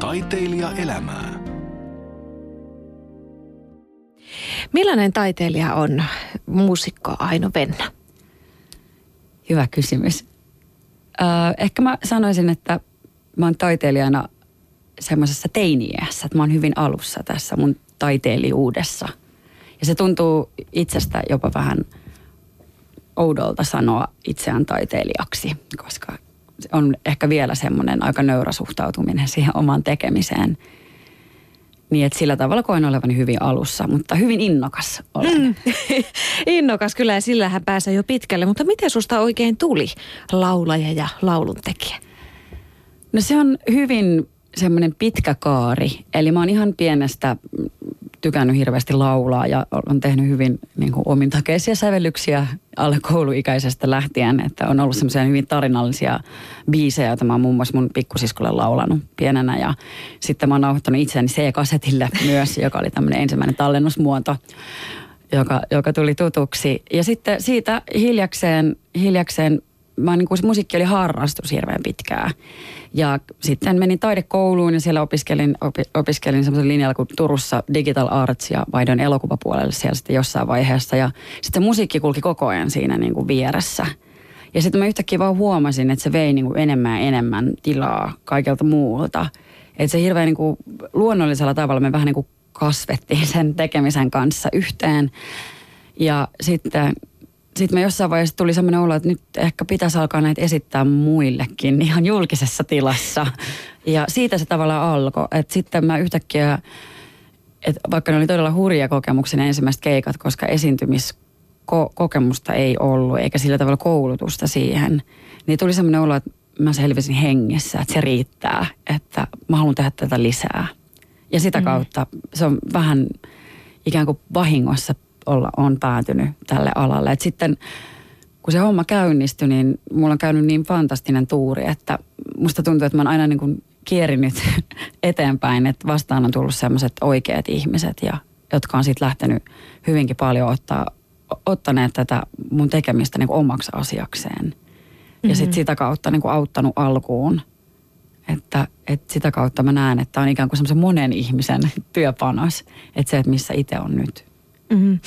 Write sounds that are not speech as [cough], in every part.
Taiteilija elämää. Millainen taiteilija on muusikko Aino Venna? Hyvä kysymys. Öö, ehkä mä sanoisin, että mä oon taiteilijana semmoisessa teiniässä, että mä oon hyvin alussa tässä mun taiteilijuudessa. Ja se tuntuu itsestä jopa vähän oudolta sanoa itseään taiteilijaksi, koska on ehkä vielä semmoinen aika nöyrä suhtautuminen siihen omaan tekemiseen. Niin, että sillä tavalla koen olevani hyvin alussa, mutta hyvin innokas olen. Mm. [laughs] innokas kyllä ja sillähän pääsee jo pitkälle, mutta miten susta oikein tuli laulaja ja lauluntekijä? No se on hyvin semmoinen pitkä kaari. Eli mä oon ihan pienestä tykännyt hirveästi laulaa ja on tehnyt hyvin niin kuin omintakeisia sävellyksiä alle kouluikäisestä lähtien. Että on ollut semmoisia hyvin tarinallisia biisejä, joita mä oon muun muassa mun pikkusiskolle laulanut pienenä. Ja sitten mä oon nauhoittanut itseäni C-kasetille [laughs] myös, joka oli tämmöinen ensimmäinen tallennusmuoto joka, joka tuli tutuksi. Ja sitten siitä hiljakseen, hiljakseen mä niin kuin musiikki oli harrastus hirveän pitkään. Ja sitten menin taidekouluun ja siellä opiskelin, opi, opiskelin semmoisen linjalla kuin Turussa Digital Arts ja vaihdoin elokuvapuolelle siellä sitten jossain vaiheessa. Ja sitten musiikki kulki koko ajan siinä niin kuin vieressä. Ja sitten mä yhtäkkiä vaan huomasin, että se vei niin kuin enemmän ja enemmän tilaa kaikelta muulta. Että se hirveän niin kuin luonnollisella tavalla me vähän niin kuin kasvettiin sen tekemisen kanssa yhteen. Ja sitten sitten me jossain vaiheessa tuli semmoinen olo, että nyt ehkä pitäisi alkaa näitä esittää muillekin [laughs] ihan julkisessa tilassa. Ja siitä se tavallaan alkoi. Että sitten mä yhtäkkiä, että vaikka ne oli todella hurja kokemuksia ensimmäiset keikat, koska esiintymiskokemusta ei ollut, eikä sillä tavalla koulutusta siihen, niin tuli semmoinen olo, että mä selvisin hengessä, että se riittää, että mä haluan tehdä tätä lisää. Ja sitä mm. kautta se on vähän ikään kuin vahingossa olla, on päätynyt tälle alalle. Et sitten kun se homma käynnistyi, niin mulla on käynyt niin fantastinen tuuri, että musta tuntuu, että mä oon aina niin kuin kierinyt [laughs] eteenpäin, että vastaan on tullut sellaiset oikeat ihmiset, ja, jotka on sitten lähtenyt hyvinkin paljon ottaa, ottaneet tätä mun tekemistä niin kuin omaksi asiakseen. Mm-hmm. Ja sitten sitä kautta niin kuin auttanut alkuun. Että, että sitä kautta mä näen, että on ikään kuin semmoisen monen ihmisen [laughs] työpanos. Että se, että missä itse on nyt. Mm-hmm.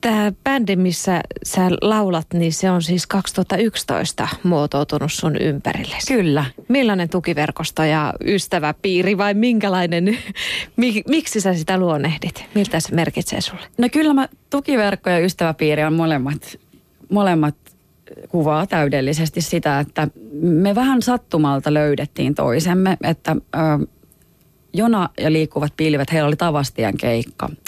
Tämä bändi, missä sä laulat, niin se on siis 2011 muotoutunut sun ympärille. Kyllä. Millainen tukiverkosto ja ystäväpiiri vai minkälainen, [laughs] miksi sä sitä luonnehdit? Miltä se merkitsee sulle? No kyllä mä, tukiverkko ja ystäväpiiri on molemmat, molemmat kuvaa täydellisesti sitä, että me vähän sattumalta löydettiin toisemme, että ö, Jona ja liikkuvat pilvet, heillä oli Tavastian keikka –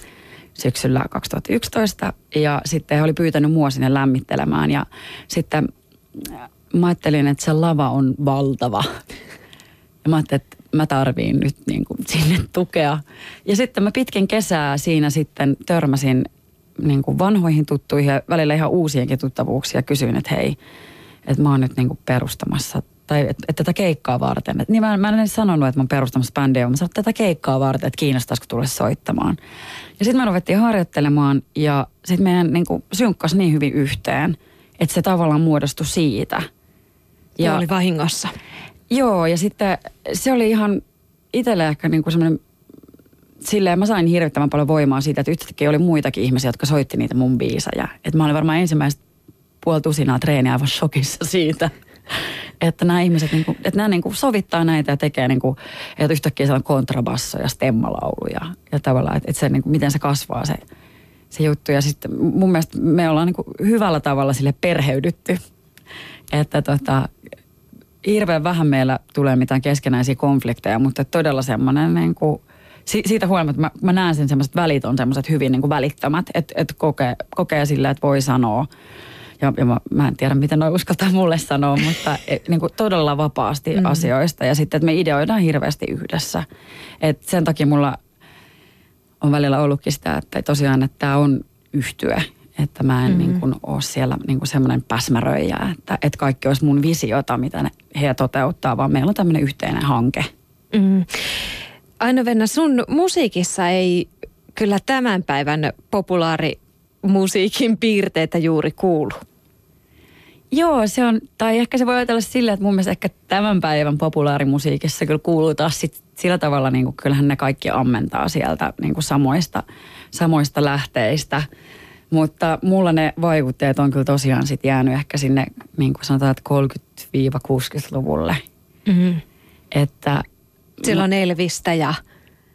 syksyllä 2011 ja sitten he oli pyytänyt mua sinne lämmittelemään ja sitten äh, mä ajattelin, että se lava on valtava. Ja mä ajattelin, että mä tarviin nyt niin kuin sinne tukea. Ja sitten mä pitkin kesää siinä sitten törmäsin niin kuin vanhoihin tuttuihin ja välillä ihan uusienkin tuttavuuksia. Kysyin, että hei, että mä oon nyt niin kuin perustamassa tai että, että tätä keikkaa varten. Et, niin mä, mä en edes sanonut, että mä oon perustamassa bändiä, mä sanoin, että tätä keikkaa varten, että kiinnostaisiko tulla soittamaan. Ja sitten me ruvettiin harjoittelemaan ja sitten meidän niin kuin, synkkas niin hyvin yhteen, että se tavallaan muodostui siitä. Ja oli vahingossa. Joo, ja sitten se oli ihan itselle ehkä niin kuin semmoinen silleen mä sain hirvittävän paljon voimaa siitä, että yhtäkkiä oli muitakin ihmisiä, jotka soitti niitä mun biisejä. Että mä olin varmaan ensimmäiset puoli tusinaa treeniä aivan shokissa siitä että nämä ihmiset niin kuin, että nämä niin kuin sovittaa näitä ja tekee niin kuin, että yhtäkkiä se on kontrabasso ja stemmalaulu ja, ja tavallaan, että, että se, niin kuin, miten se kasvaa se, se juttu. Ja sitten mun mielestä me ollaan niin kuin hyvällä tavalla sille perheydytty, että tota, hirveän vähän meillä tulee mitään keskenäisiä konflikteja, mutta todella semmoinen niin kuin, siitä huolimatta mä, mä näen sen semmoiset välit on semmoiset hyvin niin kuin välittömät, että, että kokee, kokee sillä, että voi sanoa ja, ja mä, mä en tiedä, miten noin uskaltaa mulle sanoa, mutta e, niin kuin todella vapaasti mm. asioista. Ja sitten, että me ideoidaan hirveästi yhdessä. Et sen takia mulla on välillä ollutkin sitä, että tosiaan, että tämä on yhtyä. Että mä en mm. niin kuin, ole siellä niin kuin semmoinen päsmäröijä, että, että kaikki olisi mun visiota, mitä ne, he toteuttaa, vaan meillä on tämmöinen yhteinen hanke. Mm. Aino Venna, sun musiikissa ei kyllä tämän päivän populaari musiikin piirteitä juuri kuulu. Joo, se on, tai ehkä se voi ajatella sillä, että mun mielestä ehkä tämän päivän populaarimusiikissa kyllä kuuluu taas sit sillä tavalla niin kuin, kyllähän ne kaikki ammentaa sieltä niin kuin samoista, samoista lähteistä. Mutta mulla ne vaikutteet on kyllä tosiaan sit jäänyt ehkä sinne, niin kuin sanotaan, että 30-60-luvulle. Mm-hmm. Että Silloin Elvistä ja...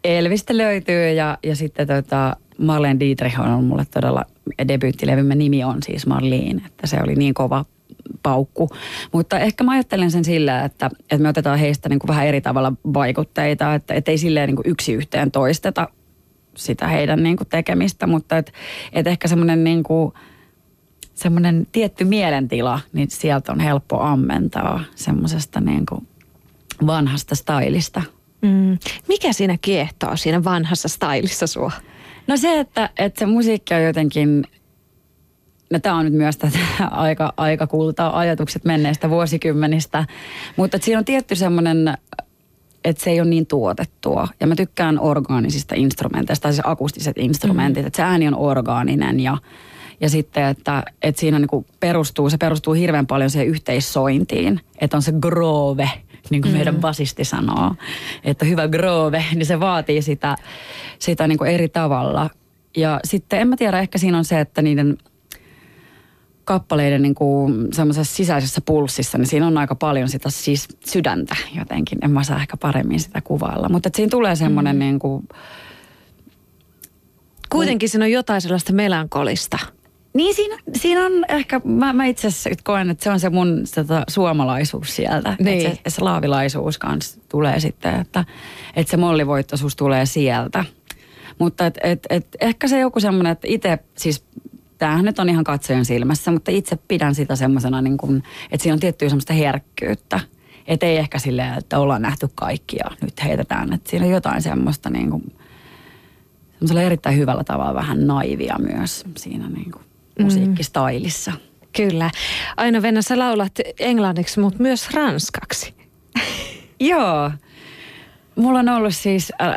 Elvistä löytyy ja, ja sitten tota, Marlene Dietrich on mulle todella, debyyttilevymme nimi on siis Marlene, että se oli niin kova paukku. Mutta ehkä mä ajattelen sen sillä, että, että me otetaan heistä niin kuin vähän eri tavalla vaikutteita, että, että ei silleen niin kuin yksi yhteen toisteta sitä heidän niin kuin tekemistä, mutta että, että ehkä semmoinen niin kuin, semmoinen tietty mielentila, niin sieltä on helppo ammentaa semmoisesta niin kuin vanhasta stylista. Mm. Mikä siinä kiehtoo siinä vanhassa stylissa sua? No se, että, että se musiikki on jotenkin, no tämä on nyt myös tätä [laughs] aika, aika kultaa ajatukset menneistä vuosikymmenistä, mutta siinä on tietty semmoinen, että se ei ole niin tuotettua. Ja mä tykkään orgaanisista instrumenteista, siis akustiset instrumentit, mm. että se ääni on orgaaninen ja ja sitten, että, että siinä niin perustuu, se perustuu hirveän paljon siihen yhteissointiin, että on se grove, niin kuin mm. meidän basisti sanoo, että hyvä grove, niin se vaatii sitä, sitä niin kuin eri tavalla. Ja sitten en mä tiedä, ehkä siinä on se, että niiden kappaleiden niin kuin semmoisessa sisäisessä pulssissa, niin siinä on aika paljon sitä siis sydäntä jotenkin. En mä saa ehkä paremmin sitä kuvailla. Mutta siinä tulee semmoinen mm. niin kuin... Kuitenkin siinä on jotain sellaista melankolista. Niin siinä, siinä on ehkä, mä, mä itse asiassa koen, että se on se mun sitä suomalaisuus sieltä. Niin. Että se, se laavilaisuus kanssa tulee sitten, että, että se mollivoittoisuus tulee sieltä. Mutta et, et, et, ehkä se joku semmoinen, että itse siis tämähän nyt on ihan katsojan silmässä, mutta itse pidän sitä semmoisena, niin kuin, että siinä on tiettyä semmoista herkkyyttä. Että ei ehkä silleen, että ollaan nähty kaikki ja nyt heitetään. Että siinä on jotain semmoista niin kuin, semmoisella erittäin hyvällä tavalla vähän naivia myös siinä niin kuin musiikkistailissa. Mm. Kyllä. Aino Venä, sä laulat englanniksi, mutta myös ranskaksi. [laughs] Joo. Mulla on ollut siis äh,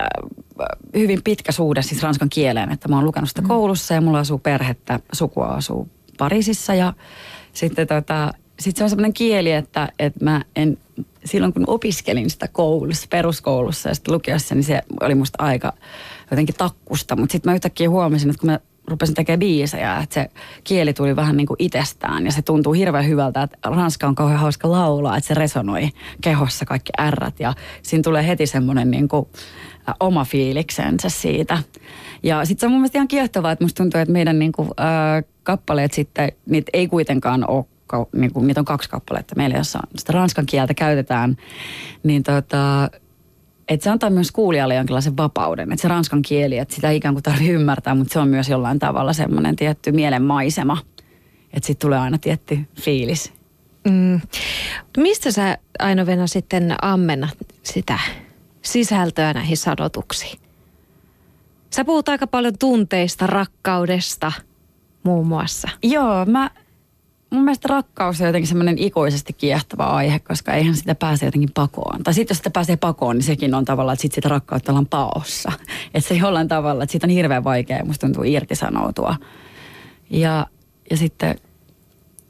hyvin pitkä suhde siis ranskan kieleen, että mä oon lukenut sitä mm. koulussa ja mulla asuu perhettä, sukua asuu Pariisissa ja sitten tota, sit se on semmoinen kieli, että, että mä en, silloin kun opiskelin sitä koulussa, peruskoulussa ja sitten lukiossa, niin se oli musta aika jotenkin takkusta, mutta sitten mä yhtäkkiä huomasin, että kun mä rupesin tekemään biisejä, että se kieli tuli vähän niin kuin itsestään ja se tuntuu hirveän hyvältä, että ranska on kauhean hauska laulaa, että se resonoi kehossa kaikki ärrät ja siinä tulee heti semmoinen niin kuin oma fiiliksensä siitä. Ja sitten se on mun mielestä ihan kiehtovaa, että musta tuntuu, että meidän niin kuin, äh, kappaleet sitten, niitä ei kuitenkaan ole niin kuin, niitä on kaksi kappaletta meillä, jossa sitä ranskan kieltä käytetään, niin tota, että se antaa myös kuulijalle jonkinlaisen vapauden. Että se ranskan kieli, että sitä ikään kuin tarvitsee ymmärtää, mutta se on myös jollain tavalla semmoinen tietty mielenmaisema. Että sitten tulee aina tietty fiilis. Mm. Mistä sä Aino Venä sitten ammennat sitä sisältöä näihin sanotuksiin? Sä puhut aika paljon tunteista, rakkaudesta muun muassa. Joo, mä mun mielestä rakkaus on jotenkin semmoinen ikuisesti kiehtova aihe, koska eihän sitä pääse jotenkin pakoon. Tai sitten jos sitä pääsee pakoon, niin sekin on tavallaan, että sit sitä rakkautta ollaan paossa. Että se jollain tavalla, että siitä on hirveän vaikea, musta tuntuu irtisanoutua. Ja, ja sitten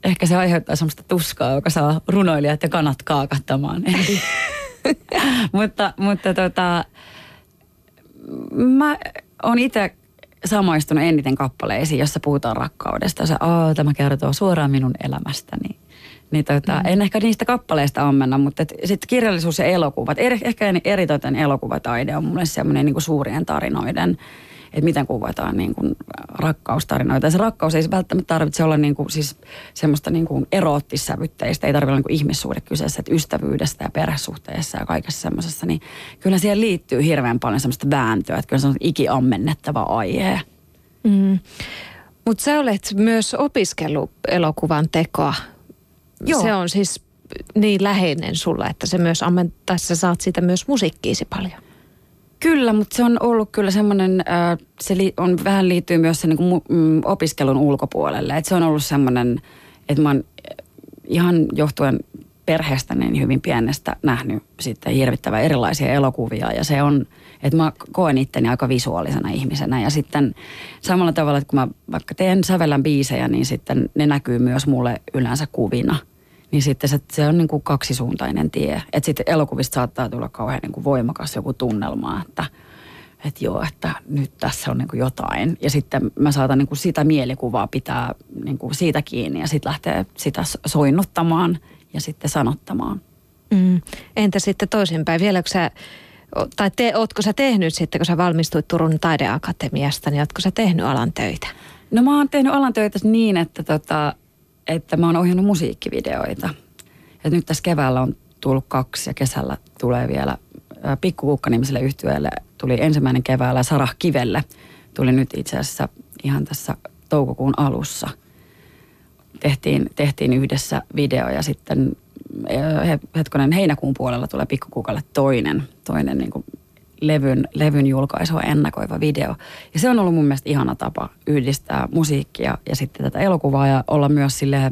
ehkä se aiheuttaa semmoista tuskaa, joka saa runoilijat ja kanat kaakattamaan. [laughs] mutta mutta tota, mä oon itse samaistunut eniten kappaleisiin, jossa puhutaan rakkaudesta. Se, Aa, tämä kertoo suoraan minun elämästäni. Niin tota, mm. En ehkä niistä kappaleista ammenna, mutta sitten kirjallisuus ja elokuvat, er, ehkä eritoten elokuvataide on mulle semmoinen niin suurien tarinoiden, että miten kuvataan niin kuin rakkaustarinoita. Ja se rakkaus ei välttämättä tarvitse olla niin kuin, siis semmoista niin kuin eroottissävytteistä, ei tarvitse olla niin kuin ihmissuhde kyseessä, että ystävyydestä ja perhesuhteessa ja kaikessa semmoisessa. Niin kyllä siihen liittyy hirveän paljon semmoista vääntöä, että kyllä se on ikiammennettava aihe. Mm. Mutta sä olet myös opiskellut elokuvan tekoa. Joo. Se on siis niin läheinen sulle, että se myös ammentaa, saat siitä myös musiikkiisi paljon. Kyllä, mutta se on ollut kyllä semmoinen, äh, se li, on, vähän liittyy myös sen niin kuin, mm, opiskelun ulkopuolelle. Et se on ollut semmoinen, että mä oon äh, ihan johtuen perheestä niin hyvin pienestä nähnyt sitten hirvittävän erilaisia elokuvia. Ja se on, että mä koen itteni aika visuaalisena ihmisenä. Ja sitten samalla tavalla, että kun mä vaikka teen sävellän biisejä, niin sitten ne näkyy myös mulle yleensä kuvina. Niin sitten se, se on niin kuin kaksisuuntainen tie. Että sitten elokuvista saattaa tulla kauhean niin kuin voimakas joku tunnelma, että – että joo, että nyt tässä on niin kuin jotain. Ja sitten mä saatan niin kuin sitä mielikuvaa pitää niin kuin siitä kiinni ja sitten lähtee sitä soinnuttamaan ja sitten sanottamaan. Mm. Entä sitten toisinpäin? Vieläkö sä, tai te, ootko sä tehnyt sitten, kun sä valmistuit Turun taideakatemiasta, niin ootko sä tehnyt alan töitä? No mä oon tehnyt alan töitä niin, että, tota, että mä oon ohjannut musiikkivideoita. Et nyt tässä keväällä on tullut kaksi ja kesällä tulee vielä Pikkukuukka-nimiselle yhtiölle tuli ensimmäinen keväällä Sarah Kivelle. Tuli nyt itse asiassa ihan tässä toukokuun alussa. Tehtiin, tehtiin yhdessä video ja sitten hetkonen heinäkuun puolella tulee Pikkukuukalle toinen, toinen niin levyn, levyn julkaisua ennakoiva video. Ja se on ollut mun mielestä ihana tapa yhdistää musiikkia ja sitten tätä elokuvaa ja olla myös silleen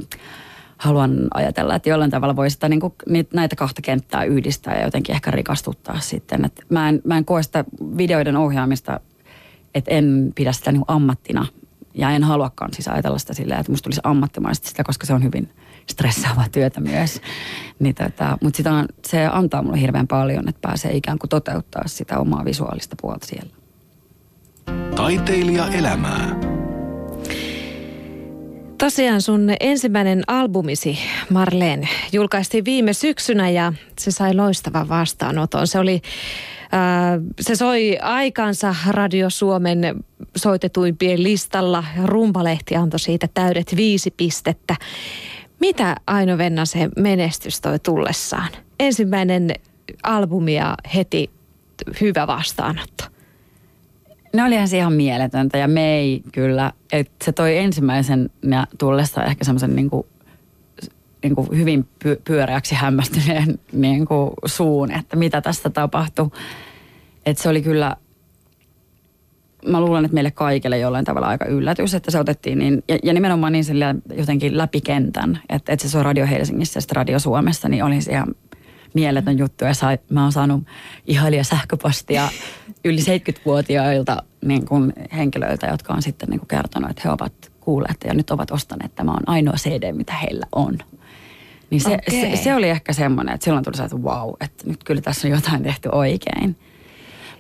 haluan ajatella, että jollain tavalla voi sitä, niin kuin, näitä kahta kenttää yhdistää ja jotenkin ehkä rikastuttaa sitten. Et mä, en, mä en koe sitä videoiden ohjaamista, että en pidä sitä niin ammattina ja en haluakaan siis ajatella sitä silleen, että musta tulisi ammattimaisesti sitä, koska se on hyvin stressaavaa työtä myös. Niin tota, mutta sitä on, se antaa mulle hirveän paljon, että pääsee ikään kuin toteuttaa sitä omaa visuaalista puolta siellä. Taiteilija elämää. Tosiaan sun ensimmäinen albumisi, Marleen, julkaistiin viime syksynä ja se sai loistavan vastaanoton. Se oli äh, se soi aikansa Radio Suomen soitetuimpien listalla. Rumpalehti antoi siitä täydet viisi pistettä. Mitä Aino Venna se menestys toi tullessaan? Ensimmäinen albumi ja heti hyvä vastaanotto. No olihan se ihan mieletöntä ja me ei kyllä, että se toi ensimmäisen ja tullessa ehkä semmoisen niin kuin, niin kuin hyvin pyöreäksi hämmästyneen niin kuin suun, että mitä tästä tapahtui. Että se oli kyllä, mä luulen, että meille kaikille jollain tavalla aika yllätys, että se otettiin niin, ja, ja nimenomaan niin sillä jotenkin läpi kentän, että, että se soi Radio Helsingissä ja sitten Radio Suomessa, niin oli ihan mieletön juttu ja sai, mä oon saanut ihailia sähköpostia yli 70-vuotiailta niin kuin henkilöiltä, jotka on sitten niin kuin kertonut, että he ovat kuulleet ja nyt ovat ostaneet. Tämä on ainoa CD, mitä heillä on. Niin se, okay. se, se oli ehkä semmoinen, että silloin tuli se, että wow, että nyt kyllä tässä on jotain tehty oikein.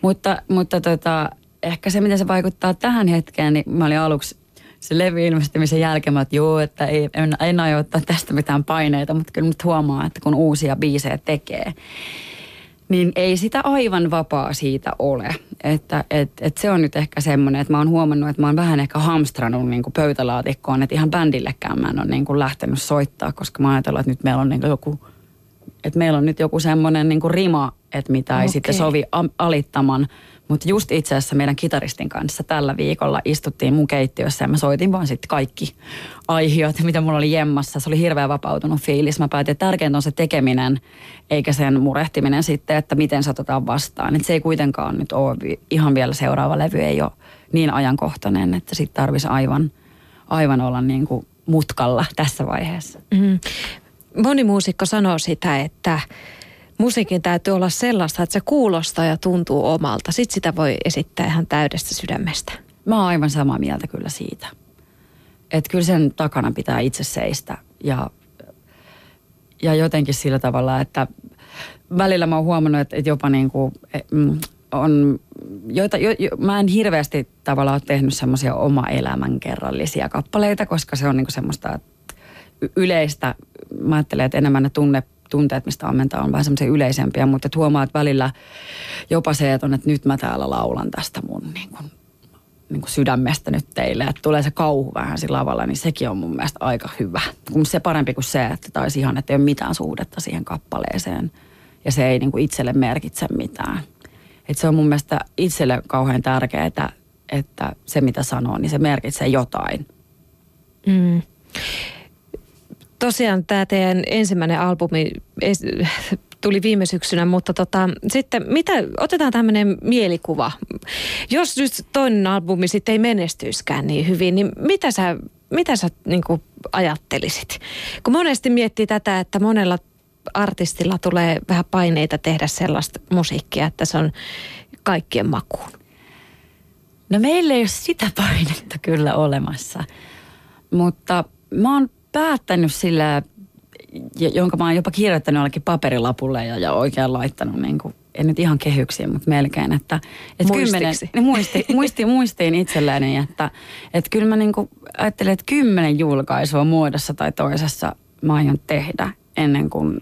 Mutta, mutta tota, ehkä se, miten se vaikuttaa tähän hetkeen, niin mä olin aluksi se levy ilmestymisen jälkeen, että joo, että ei, en, en aio ottaa tästä mitään paineita, mutta kyllä nyt huomaa, että kun uusia biisejä tekee, niin ei sitä aivan vapaa siitä ole. Että et, et se on nyt ehkä semmoinen, että mä oon huomannut, että mä oon vähän ehkä hamstranut niin kuin pöytälaatikkoon, että ihan bändillekään mä en ole niin kuin lähtenyt soittaa, koska mä ajatellut, että nyt meillä on niin kuin joku, että meillä on nyt joku semmoinen niin kuin rima, että mitä ei okay. sitten sovi alittaman. Mutta just itse asiassa meidän kitaristin kanssa tällä viikolla istuttiin mun keittiössä ja mä soitin vaan sitten kaikki aihiot, mitä mulla oli jemmassa. Se oli hirveän vapautunut fiilis. Mä päätin, että tärkeintä on se tekeminen, eikä sen murehtiminen sitten, että miten se otetaan vastaan. Et se ei kuitenkaan nyt ole, ihan vielä seuraava levy ei ole niin ajankohtainen, että sitten tarvisi aivan, aivan olla niin kuin mutkalla tässä vaiheessa. Mm. Moni muusikko sanoo sitä, että musiikin täytyy olla sellaista, että se kuulostaa ja tuntuu omalta. Sitten sitä voi esittää ihan täydestä sydämestä. Mä oon aivan samaa mieltä kyllä siitä. Että kyllä sen takana pitää itse seistä ja, ja jotenkin sillä tavalla, että välillä mä oon huomannut, että, että jopa niin kuin, e, mm, on, joita, jo, jo, mä en hirveästi tavallaan ole tehnyt semmoisia oma elämän kerrallisia kappaleita, koska se on niin kuin semmoista yleistä, mä ajattelen, että enemmän ne tunne tunteet, mistä ammentaa, on vähän semmoisia yleisempiä, mutta et huomaa, että välillä jopa se, että on, että nyt mä täällä laulan tästä mun niin kuin, niin kuin sydämestä nyt teille, että tulee se kauhu vähän sillä lavalla, niin sekin on mun mielestä aika hyvä. Kun se parempi kuin se, että taisi ihan, että ei ole mitään suhdetta siihen kappaleeseen ja se ei niin kuin itselle merkitse mitään. Et se on mun mielestä itselle kauhean tärkeää, että, että se mitä sanoo, niin se merkitsee jotain. Mm tosiaan tämä teidän ensimmäinen albumi tuli viime syksynä, mutta tota, sitten mitä, otetaan tämmöinen mielikuva. Jos nyt toinen albumi sitten ei menestyiskään niin hyvin, niin mitä sä, mitä sä niin ajattelisit? Kun monesti miettii tätä, että monella artistilla tulee vähän paineita tehdä sellaista musiikkia, että se on kaikkien makuun. No meillä ei ole sitä painetta kyllä olemassa, mutta mä oon päättänyt sillä jonka mä oon jopa kirjoittanut jollekin paperilapulle ja, ja oikein laittanut niin kuin, en nyt ihan kehyksiin, mutta melkein, että, että kymmenen, niin muisti, muisti, muistiin itselleni, että, että kyllä mä niin kuin ajattelin, että kymmenen julkaisua muodossa tai toisessa mä aion tehdä ennen kuin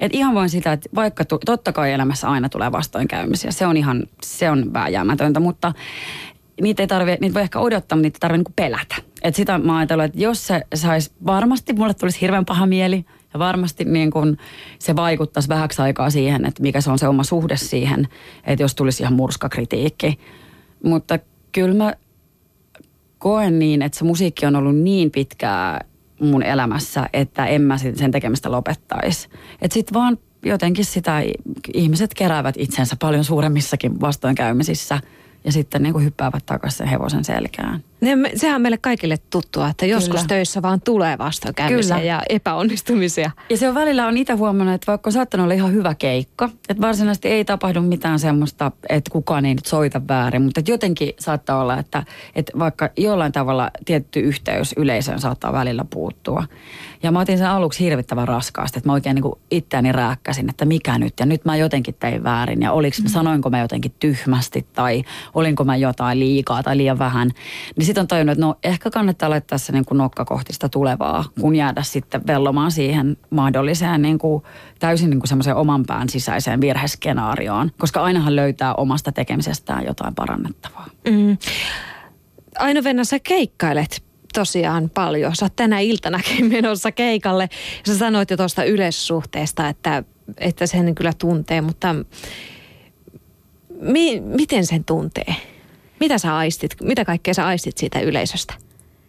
et ihan vain sitä, että vaikka tu, totta kai elämässä aina tulee vastoinkäymisiä, se on ihan, se on vääjäämätöntä, mutta niitä ei tarvitse, niitä voi ehkä odottaa, mutta niitä ei tarvitse niin pelätä. Et sitä mä ajattelin, että jos se saisi, varmasti mulle tulisi hirveän paha mieli ja varmasti niin kun se vaikuttaisi vähäksi aikaa siihen, että mikä se on se oma suhde siihen, että jos tulisi ihan murskakritiikki. Mutta kyllä mä koen niin, että se musiikki on ollut niin pitkää mun elämässä, että en mä sen tekemistä lopettaisi. Että sit vaan jotenkin sitä ihmiset keräävät itsensä paljon suuremmissakin vastoinkäymisissä – ja sitten niin hyppäävät takaisin sen hevosen selkään. Ne, sehän on meille kaikille tuttua, että joskus Kyllä. töissä vaan tulee vastoinkäymisiä Kyllä. ja epäonnistumisia. Ja se on välillä on itse huomannut, että vaikka on saattanut olla ihan hyvä keikka, että varsinaisesti ei tapahdu mitään semmoista, että kukaan ei nyt soita väärin, mutta jotenkin saattaa olla, että, että vaikka jollain tavalla tietty yhteys yleisöön saattaa välillä puuttua. Ja mä otin sen aluksi hirvittävän raskaasti, että mä oikein niin itseäni rääkkäsin, että mikä nyt ja nyt mä jotenkin tein väärin ja oliks, mm. sanoinko mä jotenkin tyhmästi tai olinko mä jotain liikaa tai liian vähän. Niin sitten on tajunnut, että no ehkä kannattaa laittaa se niin kuin nokka kohti sitä tulevaa, kun jäädä sitten vellomaan siihen mahdolliseen niin kuin, täysin niin kuin semmoiseen oman pään sisäiseen virheskenaarioon, koska ainahan löytää omasta tekemisestään jotain parannettavaa. Mm. Aino Venna, sä keikkailet tosiaan paljon. Sä oot tänä iltanakin [laughs] menossa keikalle. Sä sanoit jo tuosta yleissuhteesta, että, että sen kyllä tuntee, mutta mi, miten sen tuntee? Mitä sä aistit? Mitä kaikkea sä aistit siitä yleisöstä?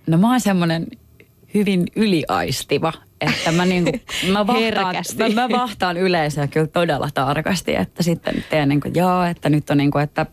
No mä oon semmoinen hyvin yliaistiva, että mä, niinku, [laughs] mä, vahtaan, mä, mä vahtaan yleisöä kyllä todella tarkasti, että sitten teen niin kuin, joo, että nyt on niin kuin, että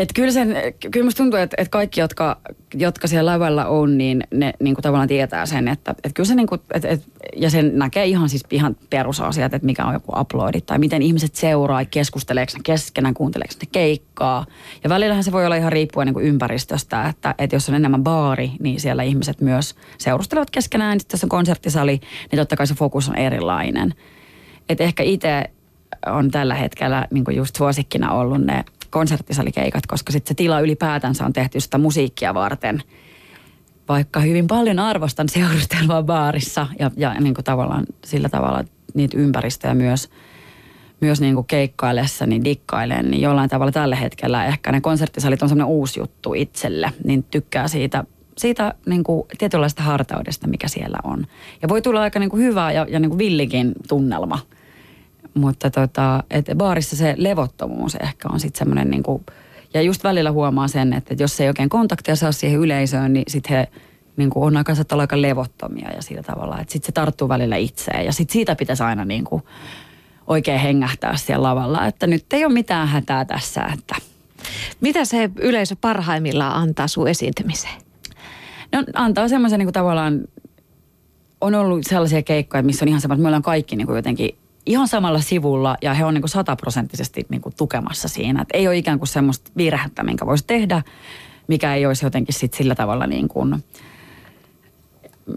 et kyllä, sen, kyllä musta tuntuu, että, että kaikki, jotka, jotka siellä lavalla on, niin ne niin kuin tavallaan tietää sen, että, että kyllä se niin kuin, että, että, ja sen näkee ihan siis ihan perusasiat, että mikä on joku uploadi tai miten ihmiset seuraa, keskusteleeko ne keskenään, kuunteleeko ne keikkaa. Ja välillähän se voi olla ihan riippuen niin kuin ympäristöstä, että, että jos on enemmän baari, niin siellä ihmiset myös seurustelevat keskenään. Sitten jos on konserttisali, niin totta kai se fokus on erilainen. Että ehkä itse on tällä hetkellä niin kuin just suosikkina ollut ne konserttisalikeikat, koska sitten se tila ylipäätänsä on tehty sitä musiikkia varten. Vaikka hyvin paljon arvostan seurustelua baarissa ja, ja niin kuin tavallaan sillä tavalla niitä ympäristöjä myös, myös niin kuin keikkaillessa, niin dikkailen, niin jollain tavalla tällä hetkellä ehkä ne konserttisalit on semmoinen uusi juttu itselle, niin tykkää siitä siitä niin kuin, tietynlaista hartaudesta, mikä siellä on. Ja voi tulla aika niin kuin hyvä ja, ja niin kuin villikin tunnelma – mutta tota, et baarissa se levottomuus ehkä on sitten semmoinen niin kuin, ja just välillä huomaa sen, että jos ei oikein kontaktia saa siihen yleisöön, niin sitten he niin kuin on aika, olla aika levottomia ja sillä tavalla, että sitten se tarttuu välillä itseen. Ja sitten siitä pitäisi aina niin kuin oikein hengähtää siellä lavalla, että nyt ei ole mitään hätää tässä. Että. Mitä se yleisö parhaimmillaan antaa sun esiintymiseen? No antaa semmoisen niin kuin tavallaan, on ollut sellaisia keikkoja, missä on ihan sama, että me ollaan kaikki niin kuin jotenkin ihan samalla sivulla ja he on niin kuin sataprosenttisesti niin kuin tukemassa siinä. Että ei ole ikään kuin semmoista virhettä, minkä voisi tehdä, mikä ei olisi jotenkin sit sillä tavalla niin kuin,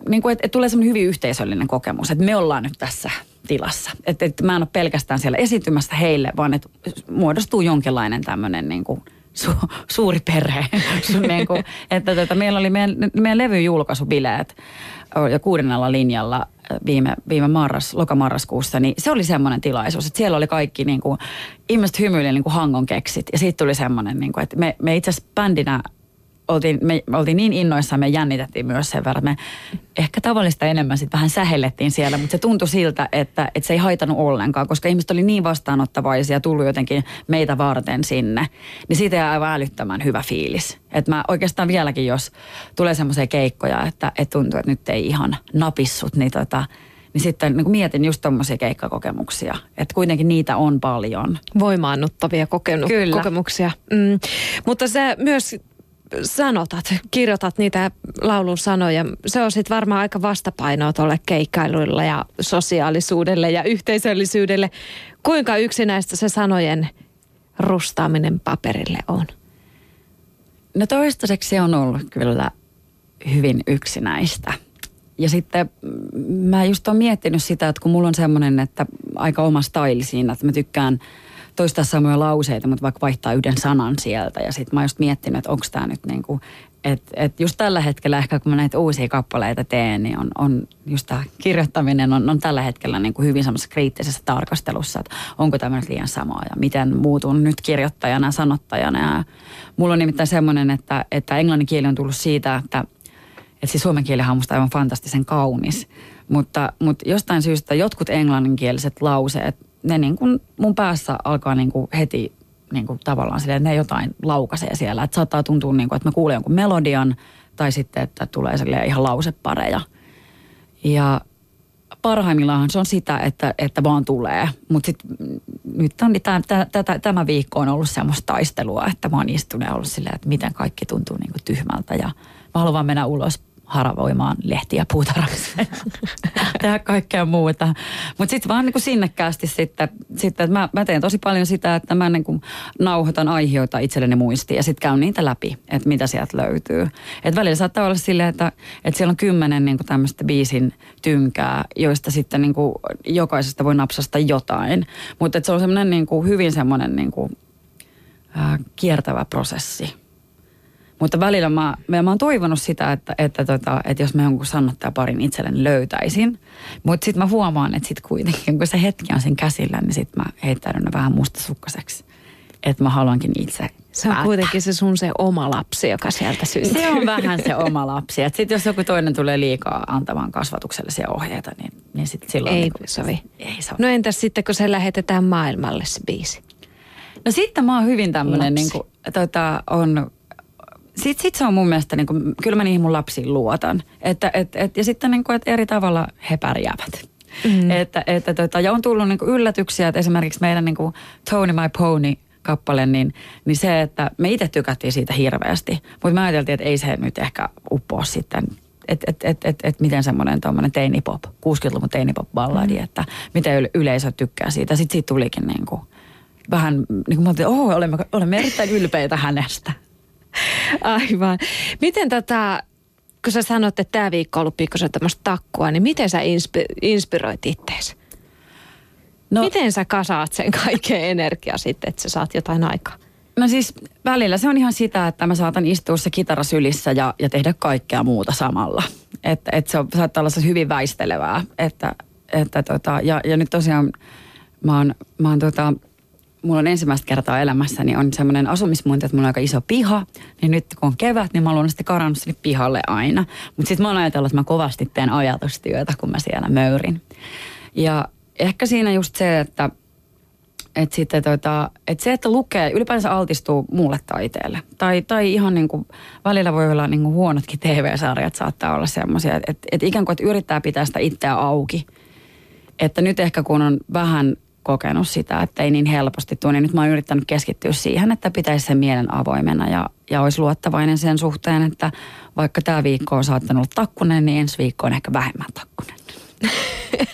niin kuin, että, että tulee semmoinen hyvin yhteisöllinen kokemus, että me ollaan nyt tässä tilassa. Että, että mä en ole pelkästään siellä esiintymässä heille, vaan että muodostuu jonkinlainen tämmöinen niin kuin su, suuri perhe. [laughs] niin kuin, että tota, meillä oli meidän, meidän levyjulkaisubileet ja kuudennella linjalla viime, viime marras, lokamarraskuussa, niin se oli semmoinen tilaisuus, että siellä oli kaikki niin kuin, ihmiset hymyili niin kuin hangon keksit. Ja siitä tuli semmoinen, niin kuin, että me, me itse asiassa bändinä oltiin, me, oltiin niin innoissaan, me jännitettiin myös sen verran. Me ehkä tavallista enemmän sitten vähän sähellettiin siellä, mutta se tuntui siltä, että, että se ei haitanut ollenkaan, koska ihmiset oli niin vastaanottavaisia, tullut jotenkin meitä varten sinne. Niin siitä jää aivan älyttömän hyvä fiilis. Että mä oikeastaan vieläkin, jos tulee semmoisia keikkoja, että, että tuntuu, että nyt ei ihan napissut, niin tota, niin sitten niin mietin just tuommoisia keikkakokemuksia. Että kuitenkin niitä on paljon. Voimaannuttavia kokenu- Kyllä. kokemuksia. Mm. Mutta se myös sanotat, kirjoitat niitä laulun sanoja. Se on sitten varmaan aika vastapainoa tuolle keikkailuille ja sosiaalisuudelle ja yhteisöllisyydelle. Kuinka yksinäistä se sanojen rustaaminen paperille on? No toistaiseksi se on ollut kyllä hyvin yksinäistä. ja sitten mä just oon miettinyt sitä, että kun mulla on semmoinen, että aika oma style siinä, että mä tykkään toistaa samoja lauseita, mutta vaikka vaihtaa yhden sanan sieltä. Ja sitten mä oon just miettinyt, että onko tämä nyt niinku, että et just tällä hetkellä ehkä kun mä näitä uusia kappaleita teen, niin on, on just tämä kirjoittaminen on, on tällä hetkellä niinku hyvin semmoisessa kriittisessä tarkastelussa, että onko tämä nyt liian samaa ja miten muutun nyt kirjoittajana ja sanottajana. Ja mulla on nimittäin semmoinen, että, että englannin kieli on tullut siitä, että että siis suomen kieli on musta aivan fantastisen kaunis. Mutta, mutta jostain syystä jotkut englanninkieliset lauseet, ne niin kuin mun päässä alkaa niin kuin heti niin kuin tavallaan silleen, että ne jotain laukaisee siellä. Että saattaa tuntua niin kuin, että mä kuulen jonkun melodian tai sitten, että tulee ihan lausepareja. Ja parhaimmillaan se on sitä, että, että vaan tulee. Mutta nyt on, tämä, tämä, tämä viikko on ollut semmoista taistelua, että mä oon istunut ja ollut silleen, että miten kaikki tuntuu niin kuin tyhmältä. Ja mä haluan mennä ulos haravoimaan lehtiä puutarhassa [laughs] tehdä kaikkea muuta. Mutta sitten vaan niin kuin sinnekkäästi sitten, sitten että mä, mä teen tosi paljon sitä, että mä niin kuin nauhoitan aiheita itselleni muistiin ja sitten käyn niitä läpi, että mitä sieltä löytyy. Et välillä saattaa olla silleen, että, että siellä on kymmenen niin tämmöistä biisin tynkää, joista sitten niin kuin jokaisesta voi napsasta jotain. Mutta se on semmoinen niin kuin hyvin semmoinen niin kuin, äh, kiertävä prosessi. Mutta välillä mä, mä, oon toivonut sitä, että, että, tota, että jos mä jonkun parin itselleni löytäisin. Mutta sitten mä huomaan, että sitten kuitenkin, kun se hetki on sen käsillä, niin sitten mä heittäydyn vähän mustasukkaseksi. Että mä haluankin itse se on kuitenkin se sun se oma lapsi, joka sieltä syntyy. Se on vähän se oma lapsi. Sitten jos joku toinen tulee liikaa antamaan kasvatuksellisia ohjeita, niin, niin sit silloin... Ei niin sovi. Ei sovi. No entäs sitten, kun se lähetetään maailmalle se biisi? No sitten mä oon hyvin tämmöinen, niin kuin, tota, on sitten sit se on mun mielestä, niin kuin, kyllä mä niihin mun lapsiin luotan. Että, et, et, ja sitten niin kuin, että eri tavalla he pärjäävät. Mm. Että, että, tota, ja on tullut niin kuin yllätyksiä, että esimerkiksi meidän niin kuin Tony My Pony kappale, niin, niin se, että me itse tykättiin siitä hirveästi. Mutta me ajateltiin, että ei se nyt ehkä uppoa sitten että et, et, et, et miten semmoinen tuommoinen teinipop, 60-luvun teinipop-balladi, mm. että miten yleisö tykkää siitä. Sitten siitä tulikin niin kuin, vähän, niin kuin mä että oh, olemme, olemme erittäin ylpeitä hänestä. Aivan. Miten tätä, kun sä sanot, että tämä viikko on ollut pikkusen tämmöistä takkua, niin miten sä inspi- inspiroit ittees? No, miten sä kasaat sen kaiken [laughs] energiaa sitten, että sä saat jotain aikaa? No siis välillä se on ihan sitä, että mä saatan istua se kitara sylissä ja, ja tehdä kaikkea muuta samalla. Että et se on, saattaa olla se hyvin väistelevää. Että, että tota, ja, ja nyt tosiaan mä oon, mä oon tota, mulla on ensimmäistä kertaa elämässäni on semmoinen asumismuunti, että mulla on aika iso piha. Niin nyt kun on kevät, niin mä oon sitten karannut sinne pihalle aina. Mutta sitten mä oon ajatellut, että mä kovasti teen ajatustyötä, kun mä siellä möyrin. Ja ehkä siinä just se, että että sitten tota, että se, että lukee, ylipäänsä altistuu muulle taiteelle. Tai, tai ihan niin kuin, välillä voi olla niin kuin huonotkin TV-sarjat saattaa olla semmoisia, että, että ikään kuin että yrittää pitää sitä itseä auki. Että nyt ehkä kun on vähän kokenut sitä, että ei niin helposti tule, niin nyt mä oon yrittänyt keskittyä siihen, että pitäisi sen mielen avoimena ja, ja olisi luottavainen sen suhteen, että vaikka tämä viikko on saattanut olla takkunen, niin ensi viikko on ehkä vähemmän takkunen. [laughs]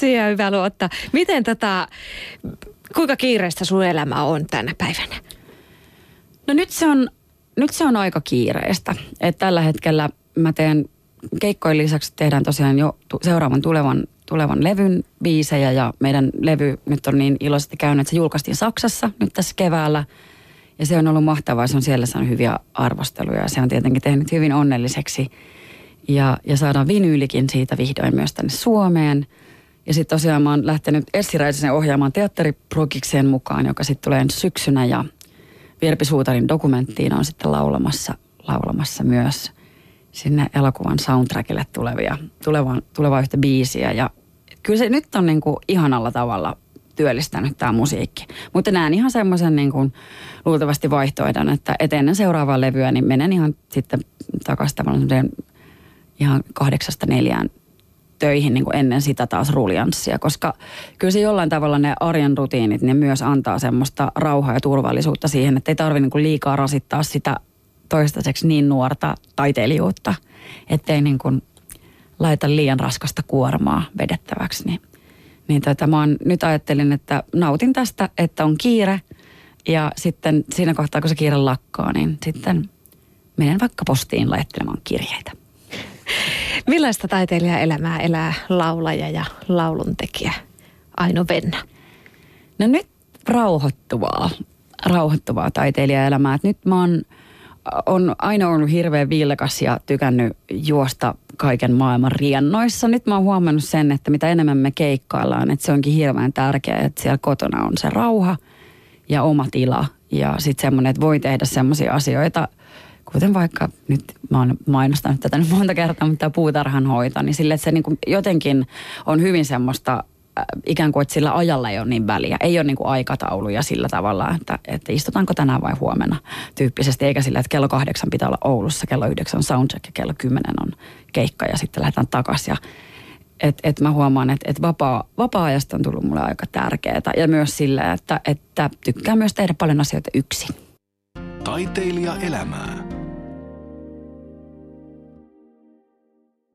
Siihen on hyvä luottaa. Miten tätä, kuinka kiireistä sun elämä on tänä päivänä? No nyt se on, nyt se on aika kiireistä. Että tällä hetkellä mä teen keikkojen lisäksi tehdään tosiaan jo seuraavan tulevan tulevan levyn biisejä ja meidän levy nyt on niin iloisesti käynyt, että se julkaistiin Saksassa nyt tässä keväällä. Ja se on ollut mahtavaa, se on siellä saanut hyviä arvosteluja ja se on tietenkin tehnyt hyvin onnelliseksi. Ja, ja saadaan vinyylikin siitä vihdoin myös tänne Suomeen. Ja sitten tosiaan mä oon lähtenyt Essi Räisisen ohjaamaan teatteriprogikseen mukaan, joka sitten tulee syksynä ja Virpi Suutarin dokumenttiin on sitten laulamassa, laulamassa myös – sinne elokuvan soundtrackille tulevia, tulevaa, tulevaa yhtä biisiä. Ja kyllä se nyt on niin kuin ihanalla tavalla työllistänyt tämä musiikki. Mutta näen ihan semmoisen niin kuin luultavasti vaihtoehdon, että, että ennen seuraavaa levyä niin menen ihan sitten takaisin tavallaan ihan kahdeksasta neljään töihin niin kuin ennen sitä taas ruljanssia, koska kyllä se jollain tavalla ne arjen rutiinit, ne myös antaa semmoista rauhaa ja turvallisuutta siihen, että ei tarvitse niin liikaa rasittaa sitä toistaiseksi niin nuorta taiteilijuutta, ettei niin kuin laita liian raskasta kuormaa vedettäväksi. Niin, niin tota, mä oon, nyt ajattelin, että nautin tästä, että on kiire ja sitten siinä kohtaa, kun se kiire lakkaa, niin sitten menen vaikka postiin laittelemaan kirjeitä. Millaista taiteilijaelämää elää laulaja ja lauluntekijä Aino Venna? No nyt rauhoittuvaa, rauhoittuvaa taiteilijaelämää. Nyt mä oon on aina ollut hirveän vilkas ja tykännyt juosta kaiken maailman riennoissa. Nyt mä oon huomannut sen, että mitä enemmän me keikkaillaan, että se onkin hirveän tärkeää, että siellä kotona on se rauha ja oma tila. Ja sitten semmoinen, että voi tehdä semmoisia asioita, kuten vaikka nyt mä oon mainostanut tätä nyt monta kertaa, mutta tämä puutarhanhoito, niin sille, että se niin jotenkin on hyvin semmoista ikään kuin, että sillä ajalla ei ole niin väliä. Ei ole niin kuin aikatauluja sillä tavalla, että, että istutaanko tänään vai huomenna tyyppisesti. Eikä sillä, että kello kahdeksan pitää olla Oulussa, kello yhdeksän soundcheck ja kello kymmenen on keikka ja sitten lähdetään takaisin. Et, et mä huomaan, että et vapaa, vapaa-ajasta on tullut mulle aika tärkeää. Ja myös sillä, että, että tykkään myös tehdä paljon asioita yksin. Taiteilija elämää.